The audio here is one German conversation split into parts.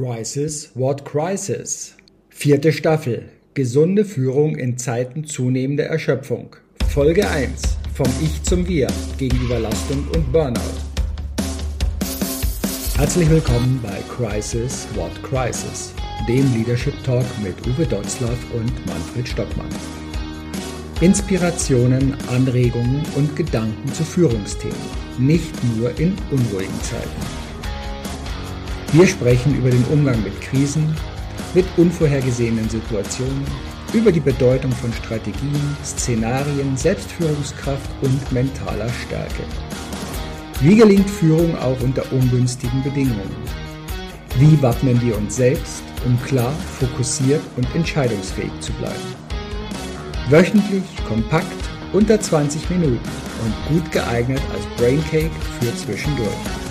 Crisis, what crisis? Vierte Staffel. Gesunde Führung in Zeiten zunehmender Erschöpfung. Folge 1. Vom Ich zum Wir gegen Überlastung und Burnout. Herzlich willkommen bei Crisis, what crisis? Dem Leadership Talk mit Uwe Dotzlaff und Manfred Stockmann. Inspirationen, Anregungen und Gedanken zu Führungsthemen. Nicht nur in unruhigen Zeiten. Wir sprechen über den Umgang mit Krisen, mit unvorhergesehenen Situationen, über die Bedeutung von Strategien, Szenarien, Selbstführungskraft und mentaler Stärke. Wie gelingt Führung auch unter ungünstigen Bedingungen? Wie wappnen wir uns selbst, um klar, fokussiert und entscheidungsfähig zu bleiben? Wöchentlich, kompakt, unter 20 Minuten und gut geeignet als Braincake für zwischendurch.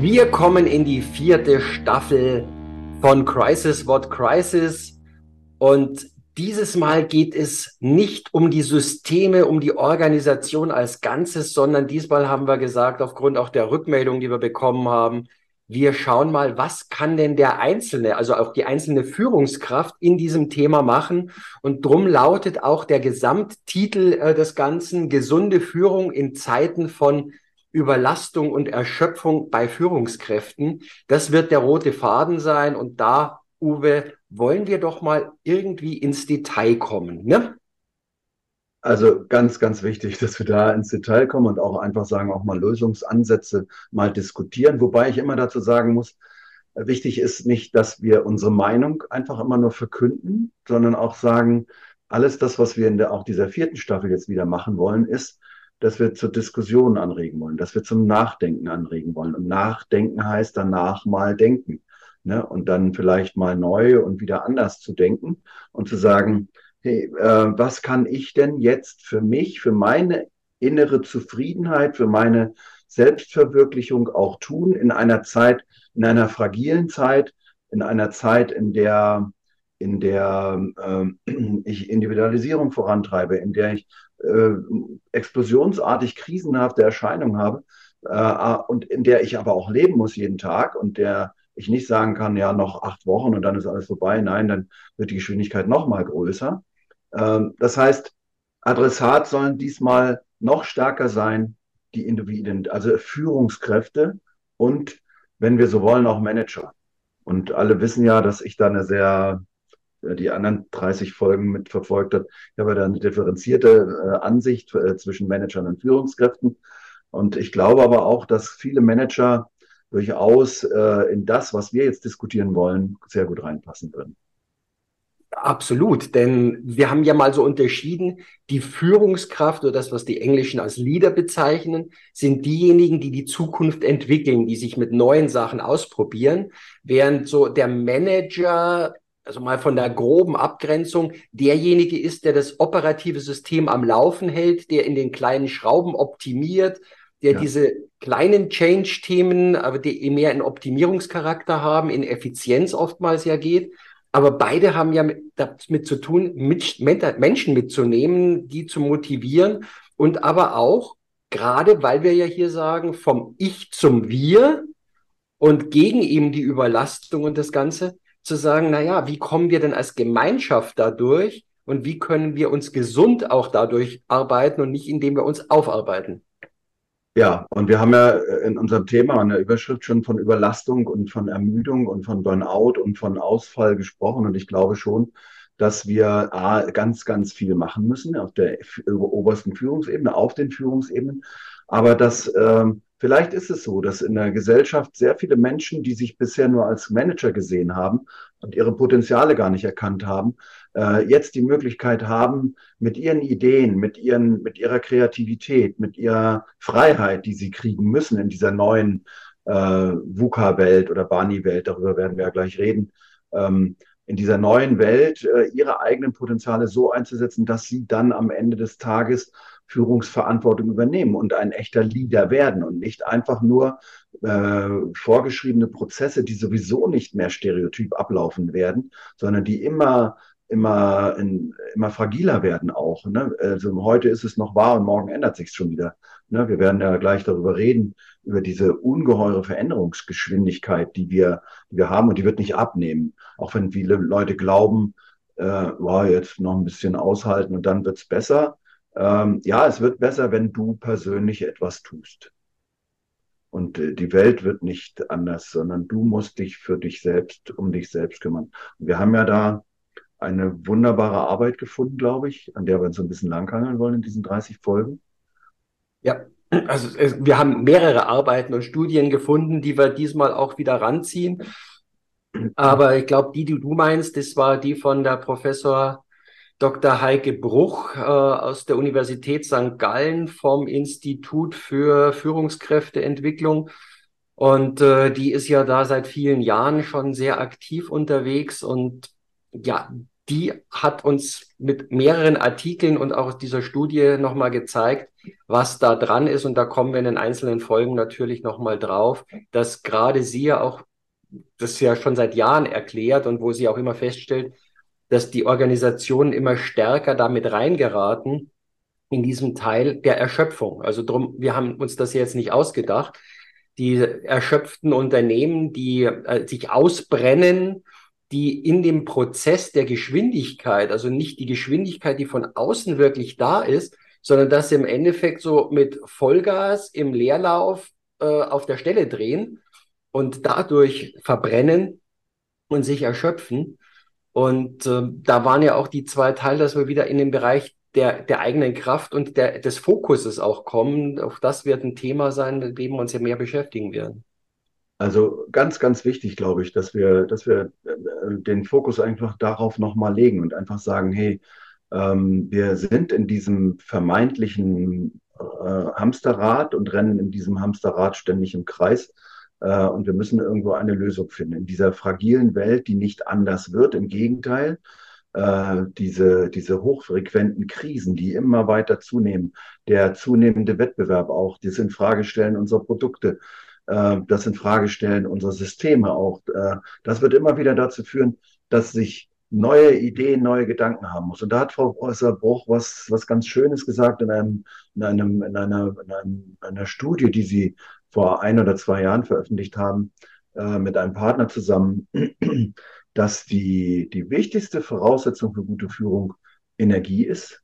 Wir kommen in die vierte Staffel von Crisis What Crisis und dieses Mal geht es nicht um die Systeme, um die Organisation als Ganzes, sondern diesmal haben wir gesagt, aufgrund auch der Rückmeldung, die wir bekommen haben, wir schauen mal, was kann denn der Einzelne, also auch die einzelne Führungskraft in diesem Thema machen. Und drum lautet auch der Gesamttitel äh, des Ganzen, gesunde Führung in Zeiten von Überlastung und Erschöpfung bei Führungskräften. Das wird der rote Faden sein. Und da, Uwe, wollen wir doch mal irgendwie ins Detail kommen. Ne? Also ganz, ganz wichtig, dass wir da ins Detail kommen und auch einfach sagen, auch mal Lösungsansätze mal diskutieren. Wobei ich immer dazu sagen muss, wichtig ist nicht, dass wir unsere Meinung einfach immer nur verkünden, sondern auch sagen, alles das, was wir in der, auch dieser vierten Staffel jetzt wieder machen wollen, ist, dass wir zur Diskussion anregen wollen, dass wir zum Nachdenken anregen wollen. Und Nachdenken heißt danach mal denken. Ne? Und dann vielleicht mal neu und wieder anders zu denken und zu sagen, hey, äh, was kann ich denn jetzt für mich, für meine innere Zufriedenheit, für meine Selbstverwirklichung auch tun in einer Zeit, in einer fragilen Zeit, in einer Zeit, in der in der äh, ich Individualisierung vorantreibe, in der ich äh, explosionsartig krisenhafte Erscheinungen habe äh, und in der ich aber auch leben muss jeden Tag und der ich nicht sagen kann, ja, noch acht Wochen und dann ist alles vorbei. Nein, dann wird die Geschwindigkeit noch mal größer. Ähm, das heißt, Adressat sollen diesmal noch stärker sein, die Individuen, also Führungskräfte und, wenn wir so wollen, auch Manager. Und alle wissen ja, dass ich da eine sehr die anderen 30 Folgen mitverfolgt hat. Ich habe da eine differenzierte äh, Ansicht äh, zwischen Managern und Führungskräften. Und ich glaube aber auch, dass viele Manager durchaus äh, in das, was wir jetzt diskutieren wollen, sehr gut reinpassen würden. Absolut, denn wir haben ja mal so unterschieden, die Führungskraft oder das, was die Englischen als Leader bezeichnen, sind diejenigen, die die Zukunft entwickeln, die sich mit neuen Sachen ausprobieren, während so der Manager also mal von der groben Abgrenzung, derjenige ist, der das operative System am Laufen hält, der in den kleinen Schrauben optimiert, der ja. diese kleinen Change-Themen, aber die mehr in Optimierungscharakter haben, in Effizienz oftmals ja geht. Aber beide haben ja damit zu tun, Menschen mitzunehmen, die zu motivieren und aber auch, gerade weil wir ja hier sagen, vom Ich zum Wir und gegen eben die Überlastung und das Ganze, zu sagen, na ja, wie kommen wir denn als Gemeinschaft dadurch und wie können wir uns gesund auch dadurch arbeiten und nicht indem wir uns aufarbeiten? Ja, und wir haben ja in unserem Thema an der Überschrift schon von Überlastung und von Ermüdung und von Burnout und von Ausfall gesprochen. Und ich glaube schon, dass wir A, ganz, ganz viel machen müssen auf der obersten Führungsebene, auf den Führungsebenen. Aber dass ähm, Vielleicht ist es so, dass in der Gesellschaft sehr viele Menschen, die sich bisher nur als Manager gesehen haben und ihre Potenziale gar nicht erkannt haben, äh, jetzt die Möglichkeit haben, mit ihren Ideen, mit ihren, mit ihrer Kreativität, mit ihrer Freiheit, die sie kriegen müssen in dieser neuen äh, VUCA-Welt oder Bani-Welt, darüber werden wir ja gleich reden, ähm, in dieser neuen Welt äh, ihre eigenen Potenziale so einzusetzen, dass sie dann am Ende des Tages Führungsverantwortung übernehmen und ein echter Leader werden und nicht einfach nur äh, vorgeschriebene Prozesse, die sowieso nicht mehr stereotyp ablaufen werden, sondern die immer immer, in, immer fragiler werden auch. Ne? Also heute ist es noch wahr und morgen ändert sich schon wieder. Ne? Wir werden ja gleich darüber reden, über diese ungeheure Veränderungsgeschwindigkeit, die wir, die wir haben und die wird nicht abnehmen. Auch wenn viele Leute glauben, äh, wow, jetzt noch ein bisschen aushalten und dann wird's besser. Ähm, ja, es wird besser, wenn du persönlich etwas tust. Und äh, die Welt wird nicht anders, sondern du musst dich für dich selbst, um dich selbst kümmern. Und wir haben ja da eine wunderbare Arbeit gefunden, glaube ich, an der wir uns so ein bisschen langhangeln wollen in diesen 30 Folgen. Ja, also wir haben mehrere Arbeiten und Studien gefunden, die wir diesmal auch wieder ranziehen. Aber ich glaube, die, die du meinst, das war die von der Professor Dr. Heike Bruch äh, aus der Universität St. Gallen vom Institut für Führungskräfteentwicklung. Und äh, die ist ja da seit vielen Jahren schon sehr aktiv unterwegs und ja, die hat uns mit mehreren Artikeln und auch dieser Studie nochmal gezeigt, was da dran ist. Und da kommen wir in den einzelnen Folgen natürlich nochmal drauf, dass gerade sie ja auch das ja schon seit Jahren erklärt und wo sie auch immer feststellt, dass die Organisationen immer stärker damit reingeraten in diesem Teil der Erschöpfung. Also drum, wir haben uns das jetzt nicht ausgedacht. Die erschöpften Unternehmen, die äh, sich ausbrennen, die in dem Prozess der Geschwindigkeit, also nicht die Geschwindigkeit, die von außen wirklich da ist, sondern dass sie im Endeffekt so mit Vollgas im Leerlauf äh, auf der Stelle drehen und dadurch verbrennen und sich erschöpfen. Und äh, da waren ja auch die zwei Teile, dass wir wieder in den Bereich der, der eigenen Kraft und der, des Fokuses auch kommen. Auch das wird ein Thema sein, mit dem wir uns ja mehr beschäftigen werden. Also ganz, ganz wichtig, glaube ich, dass wir, dass wir äh, den Fokus einfach darauf nochmal legen und einfach sagen, hey, ähm, wir sind in diesem vermeintlichen äh, Hamsterrad und rennen in diesem Hamsterrad ständig im Kreis. Äh, und wir müssen irgendwo eine Lösung finden. In dieser fragilen Welt, die nicht anders wird, im Gegenteil, äh, diese, diese hochfrequenten Krisen, die immer weiter zunehmen, der zunehmende Wettbewerb auch, das Infragestellen unserer Produkte, äh, das Infragestellen unserer Systeme auch, das wird immer wieder dazu führen, dass sich neue Ideen, neue Gedanken haben muss. Und da hat Frau Professor Bruch was, was ganz Schönes gesagt in, einem, in, einem, in, einer, in einem, einer Studie, die sie vor ein oder zwei Jahren veröffentlicht haben, äh, mit einem Partner zusammen, dass die, die wichtigste Voraussetzung für gute Führung Energie ist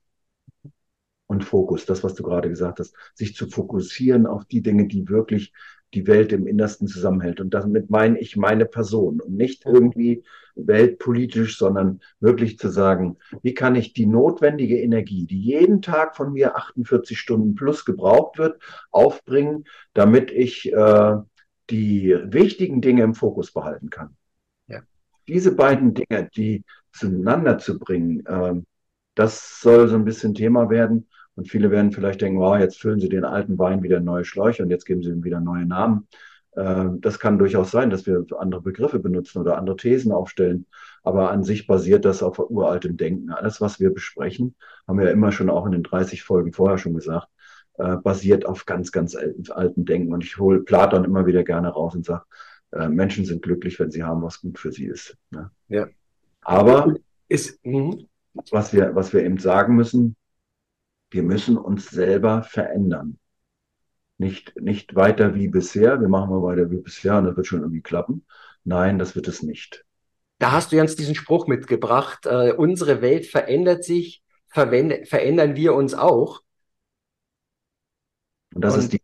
und Fokus, das, was du gerade gesagt hast, sich zu fokussieren auf die Dinge, die wirklich die Welt im Innersten zusammenhält. Und damit meine ich meine Person und nicht irgendwie weltpolitisch, sondern wirklich zu sagen, wie kann ich die notwendige Energie, die jeden Tag von mir 48 Stunden plus gebraucht wird, aufbringen, damit ich äh, die wichtigen Dinge im Fokus behalten kann. Ja. Diese beiden Dinge, die zueinander zu bringen, äh, das soll so ein bisschen Thema werden. Und viele werden vielleicht denken, wow, jetzt füllen sie den alten Wein wieder neue Schläuche und jetzt geben sie ihm wieder neue Namen. Äh, das kann durchaus sein, dass wir andere Begriffe benutzen oder andere Thesen aufstellen. Aber an sich basiert das auf uraltem Denken. Alles, was wir besprechen, haben wir ja immer schon auch in den 30 Folgen vorher schon gesagt, äh, basiert auf ganz, ganz alten Denken. Und ich hole Platon immer wieder gerne raus und sage, äh, Menschen sind glücklich, wenn sie haben, was gut für sie ist. Ne? Ja. Aber ist, mhm. was wir, was wir eben sagen müssen, wir müssen uns selber verändern. Nicht, nicht weiter wie bisher, wir machen mal weiter wie bisher und das wird schon irgendwie klappen. Nein, das wird es nicht. Da hast du Jens diesen Spruch mitgebracht, äh, unsere Welt verändert sich, verändern wir uns auch. Und das und, ist die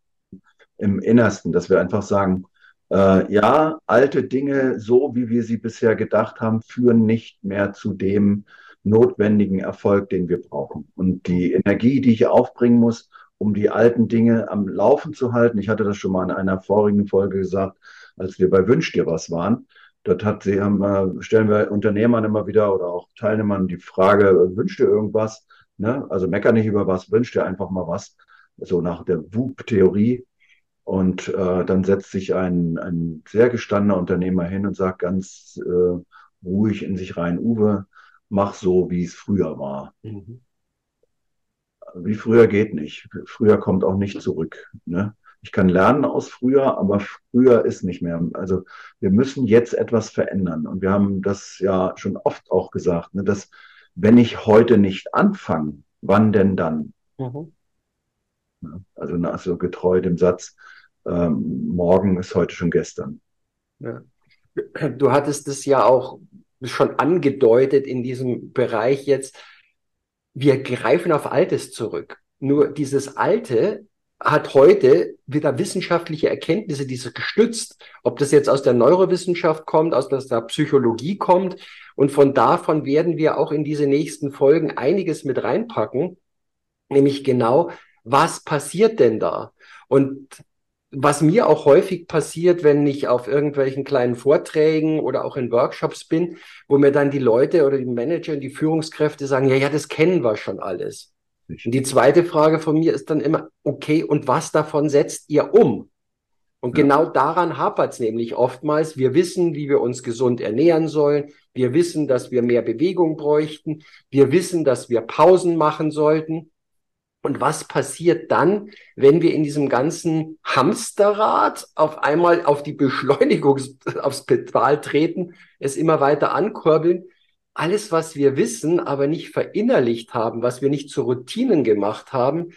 im Innersten, dass wir einfach sagen, äh, ja, alte Dinge, so wie wir sie bisher gedacht haben, führen nicht mehr zu dem, notwendigen Erfolg, den wir brauchen. Und die Energie, die ich aufbringen muss, um die alten Dinge am Laufen zu halten. Ich hatte das schon mal in einer vorigen Folge gesagt, als wir bei Wünsch dir was waren. Dort hat sie, äh, stellen wir Unternehmern immer wieder oder auch Teilnehmern die Frage, wünscht ihr irgendwas? Ne? Also mecker nicht über was, wünscht dir einfach mal was. So nach der WUP-Theorie. Und äh, dann setzt sich ein, ein sehr gestandener Unternehmer hin und sagt ganz äh, ruhig in sich rein, Uwe, mach so, wie es früher war. Mhm. Wie früher geht nicht. Früher kommt auch nicht zurück. Ne? Ich kann lernen aus früher, aber früher ist nicht mehr. Also wir müssen jetzt etwas verändern. Und wir haben das ja schon oft auch gesagt, ne, dass wenn ich heute nicht anfange, wann denn dann? Mhm. Also, also getreu dem Satz, ähm, morgen ist heute schon gestern. Ja. Du hattest es ja auch schon angedeutet in diesem Bereich jetzt. Wir greifen auf Altes zurück. Nur dieses Alte hat heute wieder wissenschaftliche Erkenntnisse, die so gestützt, ob das jetzt aus der Neurowissenschaft kommt, aus der Psychologie kommt. Und von davon werden wir auch in diese nächsten Folgen einiges mit reinpacken, nämlich genau, was passiert denn da? Und was mir auch häufig passiert, wenn ich auf irgendwelchen kleinen Vorträgen oder auch in Workshops bin, wo mir dann die Leute oder die Manager und die Führungskräfte sagen, ja, ja, das kennen wir schon alles. Und die zweite Frage von mir ist dann immer, okay, und was davon setzt ihr um? Und ja. genau daran hapert es nämlich oftmals. Wir wissen, wie wir uns gesund ernähren sollen. Wir wissen, dass wir mehr Bewegung bräuchten. Wir wissen, dass wir Pausen machen sollten. Und was passiert dann, wenn wir in diesem ganzen Hamsterrad auf einmal auf die Beschleunigung aufs Pedal treten, es immer weiter ankurbeln? Alles, was wir wissen, aber nicht verinnerlicht haben, was wir nicht zu Routinen gemacht haben,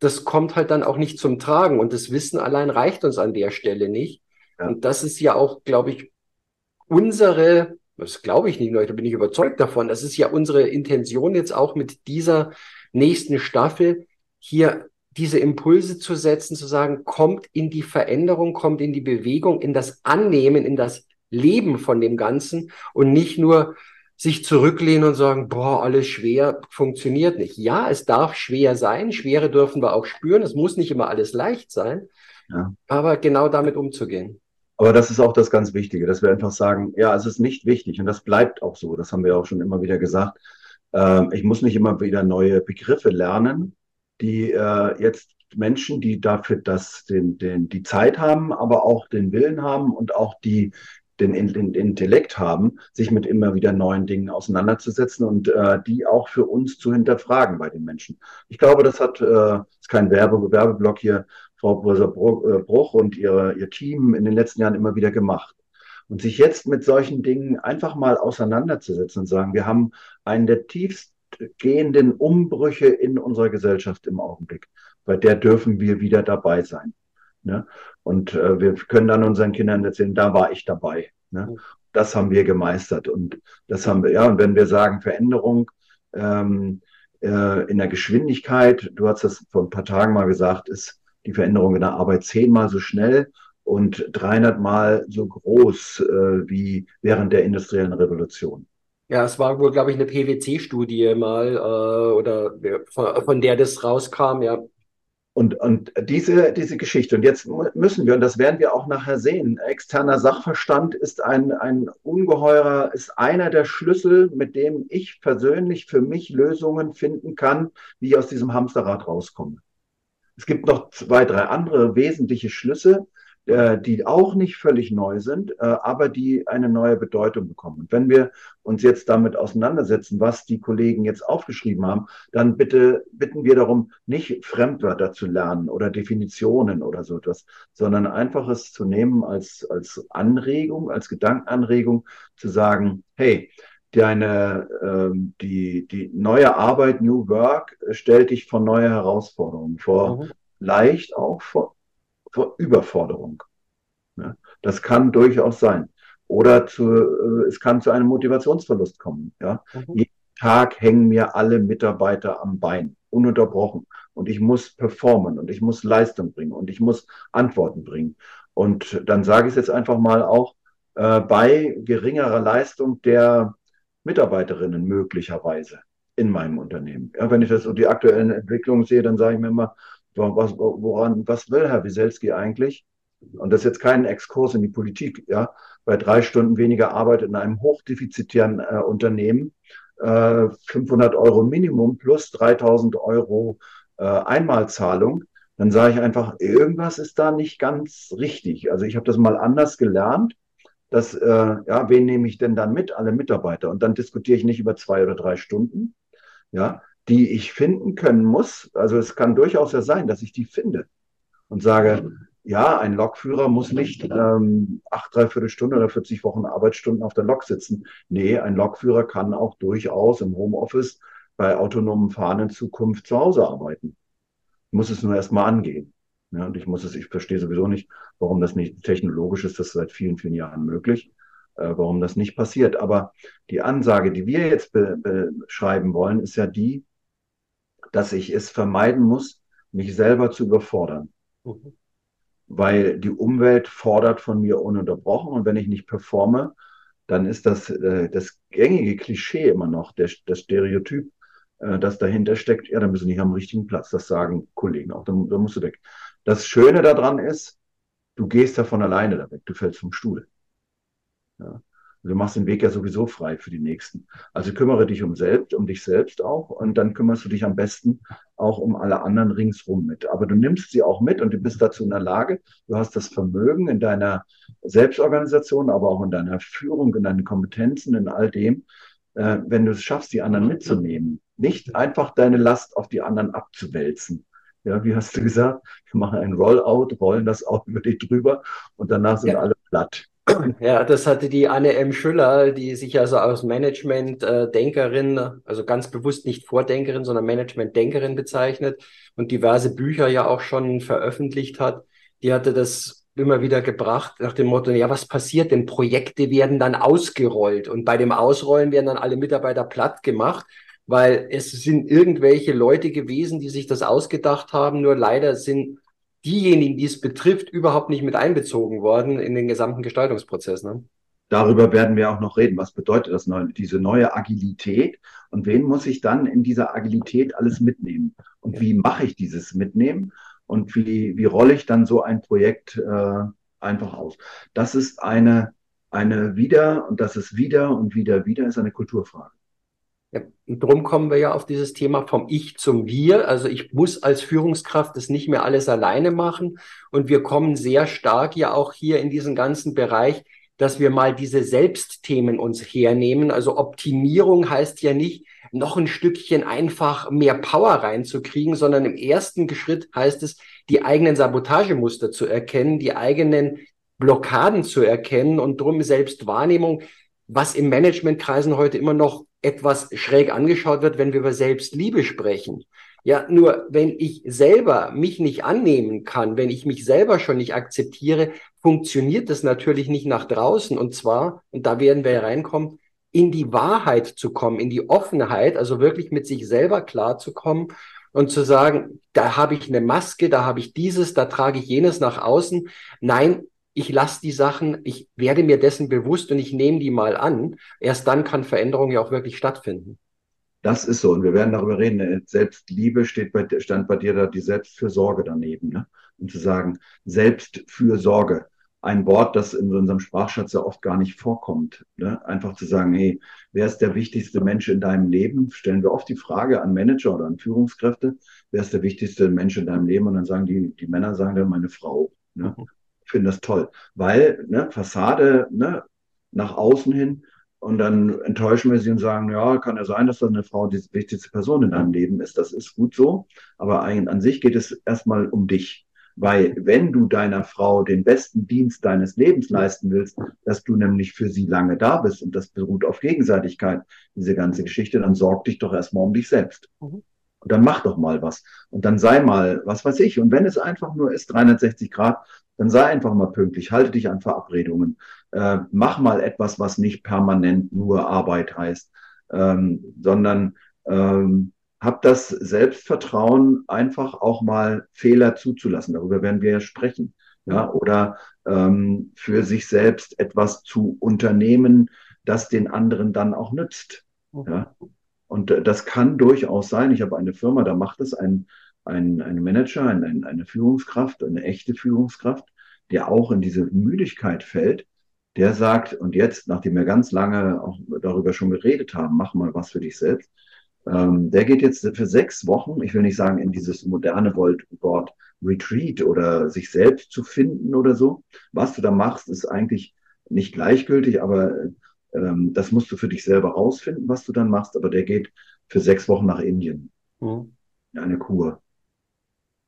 das kommt halt dann auch nicht zum Tragen. Und das Wissen allein reicht uns an der Stelle nicht. Ja. Und das ist ja auch, glaube ich, unsere, das glaube ich nicht nur, da bin ich überzeugt davon, das ist ja unsere Intention jetzt auch mit dieser nächsten Staffel hier diese Impulse zu setzen, zu sagen, kommt in die Veränderung, kommt in die Bewegung, in das Annehmen, in das Leben von dem Ganzen und nicht nur sich zurücklehnen und sagen, boah, alles schwer, funktioniert nicht. Ja, es darf schwer sein, Schwere dürfen wir auch spüren, es muss nicht immer alles leicht sein, ja. aber genau damit umzugehen. Aber das ist auch das ganz Wichtige, dass wir einfach sagen, ja, es ist nicht wichtig und das bleibt auch so, das haben wir auch schon immer wieder gesagt. Ähm, ich muss nicht immer wieder neue Begriffe lernen, die äh, jetzt Menschen, die dafür das, den, den, die Zeit haben, aber auch den Willen haben und auch die, den, den Intellekt haben, sich mit immer wieder neuen Dingen auseinanderzusetzen und äh, die auch für uns zu hinterfragen bei den Menschen. Ich glaube, das hat, äh, ist kein Werbe, Werbeblock hier, Frau Professor äh, Bruch und ihre, ihr Team in den letzten Jahren immer wieder gemacht. Und sich jetzt mit solchen Dingen einfach mal auseinanderzusetzen und sagen, wir haben einen der tiefsten gehenden Umbrüche in unserer Gesellschaft im Augenblick. Bei der dürfen wir wieder dabei sein. Ne? Und äh, wir können dann unseren Kindern erzählen, da war ich dabei. Ne? Das haben wir gemeistert. Und das haben wir, ja, und wenn wir sagen Veränderung ähm, äh, in der Geschwindigkeit, du hast das vor ein paar Tagen mal gesagt, ist die Veränderung in der Arbeit zehnmal so schnell und 300 Mal so groß äh, wie während der industriellen Revolution. Ja, es war wohl, glaube ich, eine PwC-Studie mal äh, oder von, von der das rauskam, ja. Und, und diese, diese Geschichte, und jetzt müssen wir, und das werden wir auch nachher sehen, externer Sachverstand ist ein, ein ungeheurer, ist einer der Schlüssel, mit dem ich persönlich für mich Lösungen finden kann, wie ich aus diesem Hamsterrad rauskomme. Es gibt noch zwei, drei andere wesentliche Schlüsse, äh, die auch nicht völlig neu sind, äh, aber die eine neue Bedeutung bekommen. Und wenn wir uns jetzt damit auseinandersetzen, was die Kollegen jetzt aufgeschrieben haben, dann bitte bitten wir darum, nicht Fremdwörter zu lernen oder Definitionen oder so etwas, sondern einfach es zu nehmen als, als Anregung, als Gedankenanregung, zu sagen, hey, deine, ähm, die, die neue Arbeit, New Work, stellt dich vor neue Herausforderungen, vor mhm. leicht auch vor Überforderung. Ja, das kann durchaus sein. Oder zu, äh, es kann zu einem Motivationsverlust kommen. Ja? Mhm. Jeden Tag hängen mir alle Mitarbeiter am Bein, ununterbrochen. Und ich muss performen und ich muss Leistung bringen und ich muss Antworten bringen. Und dann sage ich es jetzt einfach mal auch, äh, bei geringerer Leistung der Mitarbeiterinnen möglicherweise in meinem Unternehmen. Ja, wenn ich das so die aktuellen Entwicklungen sehe, dann sage ich mir immer, was, woran, was will Herr Wieselski eigentlich? Und das ist jetzt kein Exkurs in die Politik, ja, bei drei Stunden weniger Arbeit in einem hochdefizitären äh, Unternehmen, äh, 500 Euro Minimum plus 3000 Euro äh, Einmalzahlung, dann sage ich einfach, irgendwas ist da nicht ganz richtig. Also ich habe das mal anders gelernt, dass, äh, ja, wen nehme ich denn dann mit? Alle Mitarbeiter. Und dann diskutiere ich nicht über zwei oder drei Stunden, ja, die ich finden können muss. Also es kann durchaus ja sein, dass ich die finde und sage, ja, ein Lokführer muss nicht ähm, acht, dreiviertel Stunde oder 40 Wochen Arbeitsstunden auf der Lok sitzen. Nee, ein Lokführer kann auch durchaus im Homeoffice bei autonomen Fahren in Zukunft zu Hause arbeiten. Ich muss es nur erstmal angehen. Ja, und ich muss es, ich verstehe sowieso nicht, warum das nicht technologisch ist, das ist seit vielen, vielen Jahren möglich, äh, warum das nicht passiert. Aber die Ansage, die wir jetzt be beschreiben wollen, ist ja die, dass ich es vermeiden muss, mich selber zu überfordern. Mhm weil die Umwelt fordert von mir ununterbrochen und wenn ich nicht performe, dann ist das äh, das gängige Klischee immer noch, der, das Stereotyp, äh, das dahinter steckt, ja, dann bist du nicht am richtigen Platz. Das sagen Kollegen auch, dann, dann musst du weg. Das Schöne daran ist, du gehst da von alleine da weg, du fällst vom Stuhl. Ja. Du machst den Weg ja sowieso frei für die Nächsten. Also kümmere dich um selbst, um dich selbst auch und dann kümmerst du dich am besten auch um alle anderen ringsrum mit. Aber du nimmst sie auch mit und du bist dazu in der Lage. Du hast das Vermögen in deiner Selbstorganisation, aber auch in deiner Führung, in deinen Kompetenzen, in all dem, äh, wenn du es schaffst, die anderen mitzunehmen. Nicht einfach deine Last auf die anderen abzuwälzen. Ja, wie hast du gesagt? Wir machen ein Rollout, rollen das auch über dich drüber und danach sind ja. alle platt. Ja, das hatte die Anne M. Schüller, die sich also als Management-Denkerin, also ganz bewusst nicht Vordenkerin, sondern Management-Denkerin bezeichnet und diverse Bücher ja auch schon veröffentlicht hat. Die hatte das immer wieder gebracht nach dem Motto, ja, was passiert denn? Projekte werden dann ausgerollt und bei dem Ausrollen werden dann alle Mitarbeiter platt gemacht, weil es sind irgendwelche Leute gewesen, die sich das ausgedacht haben, nur leider sind diejenigen, die es betrifft, überhaupt nicht mit einbezogen worden in den gesamten Gestaltungsprozess. Ne? Darüber werden wir auch noch reden. Was bedeutet das neue, diese neue Agilität? Und wen muss ich dann in dieser Agilität alles mitnehmen? Und wie mache ich dieses Mitnehmen? Und wie, wie rolle ich dann so ein Projekt äh, einfach aus? Das ist eine, eine wieder, und das ist wieder und wieder, wieder, ist eine Kulturfrage. Darum kommen wir ja auf dieses Thema vom Ich zum Wir. Also ich muss als Führungskraft das nicht mehr alles alleine machen. Und wir kommen sehr stark ja auch hier in diesen ganzen Bereich, dass wir mal diese Selbstthemen uns hernehmen. Also Optimierung heißt ja nicht, noch ein Stückchen einfach mehr Power reinzukriegen, sondern im ersten Schritt heißt es, die eigenen Sabotagemuster zu erkennen, die eigenen Blockaden zu erkennen und drum Selbstwahrnehmung, was im Managementkreisen heute immer noch etwas schräg angeschaut wird, wenn wir über Selbstliebe sprechen. Ja, nur wenn ich selber mich nicht annehmen kann, wenn ich mich selber schon nicht akzeptiere, funktioniert das natürlich nicht nach draußen. Und zwar, und da werden wir reinkommen, in die Wahrheit zu kommen, in die Offenheit, also wirklich mit sich selber klarzukommen und zu sagen, da habe ich eine Maske, da habe ich dieses, da trage ich jenes nach außen. Nein, ich lasse die Sachen, ich werde mir dessen bewusst und ich nehme die mal an. Erst dann kann Veränderung ja auch wirklich stattfinden. Das ist so. Und wir werden darüber reden. Selbstliebe steht bei, stand bei dir da die Selbstfürsorge daneben. Ne? Und zu sagen, Selbstfürsorge. Ein Wort, das in unserem Sprachschatz ja oft gar nicht vorkommt. Ne? Einfach zu sagen, hey, wer ist der wichtigste Mensch in deinem Leben? Stellen wir oft die Frage an Manager oder an Führungskräfte, wer ist der wichtigste Mensch in deinem Leben? Und dann sagen die, die Männer sagen dann meine Frau. Ne? Mhm finde das toll, weil ne, Fassade ne, nach außen hin und dann enttäuschen wir sie und sagen, ja, kann ja sein, dass eine Frau die wichtigste Person in deinem Leben ist. Das ist gut so, aber an sich geht es erstmal um dich. Weil wenn du deiner Frau den besten Dienst deines Lebens leisten willst, dass du nämlich für sie lange da bist und das beruht auf Gegenseitigkeit, diese ganze Geschichte, dann sorg dich doch erstmal um dich selbst. Mhm. Und dann mach doch mal was. Und dann sei mal, was weiß ich. Und wenn es einfach nur ist, 360 Grad, dann sei einfach mal pünktlich, halte dich an Verabredungen, äh, mach mal etwas, was nicht permanent nur Arbeit heißt, ähm, sondern ähm, hab das Selbstvertrauen, einfach auch mal Fehler zuzulassen. Darüber werden wir ja sprechen. Ja, oder ähm, für sich selbst etwas zu unternehmen, das den anderen dann auch nützt. Ja. Und äh, das kann durchaus sein. Ich habe eine Firma, da macht es ein, ein, ein Manager, ein, ein, eine Führungskraft, eine echte Führungskraft, der auch in diese Müdigkeit fällt, der sagt, und jetzt, nachdem wir ganz lange auch darüber schon geredet haben, mach mal was für dich selbst, ähm, der geht jetzt für sechs Wochen, ich will nicht sagen in dieses moderne Wort Retreat oder sich selbst zu finden oder so. Was du da machst, ist eigentlich nicht gleichgültig, aber ähm, das musst du für dich selber rausfinden, was du dann machst. Aber der geht für sechs Wochen nach Indien. Mhm. Eine Kur.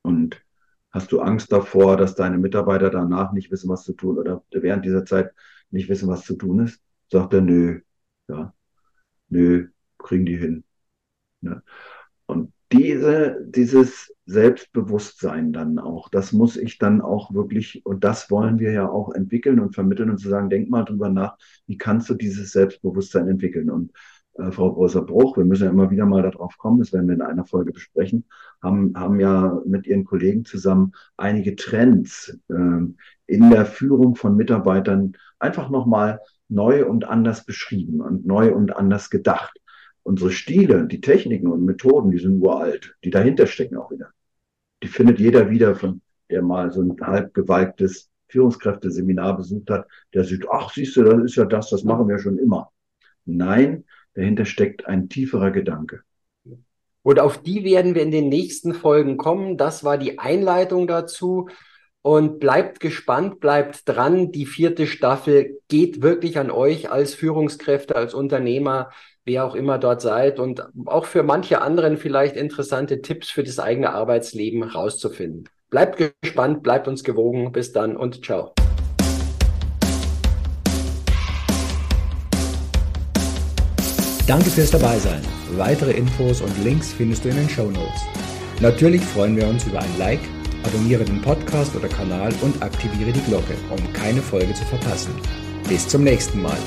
Und Hast du Angst davor, dass deine Mitarbeiter danach nicht wissen, was zu tun oder während dieser Zeit nicht wissen, was zu tun ist? Sagt er, nö, ja, nö, kriegen die hin. Ja. Und diese, dieses Selbstbewusstsein dann auch, das muss ich dann auch wirklich, und das wollen wir ja auch entwickeln und vermitteln und zu sagen, denk mal drüber nach, wie kannst du dieses Selbstbewusstsein entwickeln? Und äh, Frau Größer-Bruch, wir müssen ja immer wieder mal darauf kommen, das werden wir in einer Folge besprechen, haben, haben ja mit ihren Kollegen zusammen einige Trends äh, in der Führung von Mitarbeitern einfach nochmal neu und anders beschrieben und neu und anders gedacht. Unsere Stile, die Techniken und Methoden, die sind uralt, die dahinter stecken auch wieder. Die findet jeder wieder, von der mal so ein halb gewalktes Führungskräfteseminar besucht hat, der sieht, ach, siehst du, das ist ja das, das machen wir schon immer. Nein, Dahinter steckt ein tieferer Gedanke. Und auf die werden wir in den nächsten Folgen kommen. Das war die Einleitung dazu. Und bleibt gespannt, bleibt dran. Die vierte Staffel geht wirklich an euch als Führungskräfte, als Unternehmer, wer auch immer dort seid und auch für manche anderen vielleicht interessante Tipps für das eigene Arbeitsleben rauszufinden. Bleibt gespannt, bleibt uns gewogen. Bis dann und ciao. Danke fürs Dabeisein. Weitere Infos und Links findest du in den Show Notes. Natürlich freuen wir uns über ein Like, abonniere den Podcast oder Kanal und aktiviere die Glocke, um keine Folge zu verpassen. Bis zum nächsten Mal.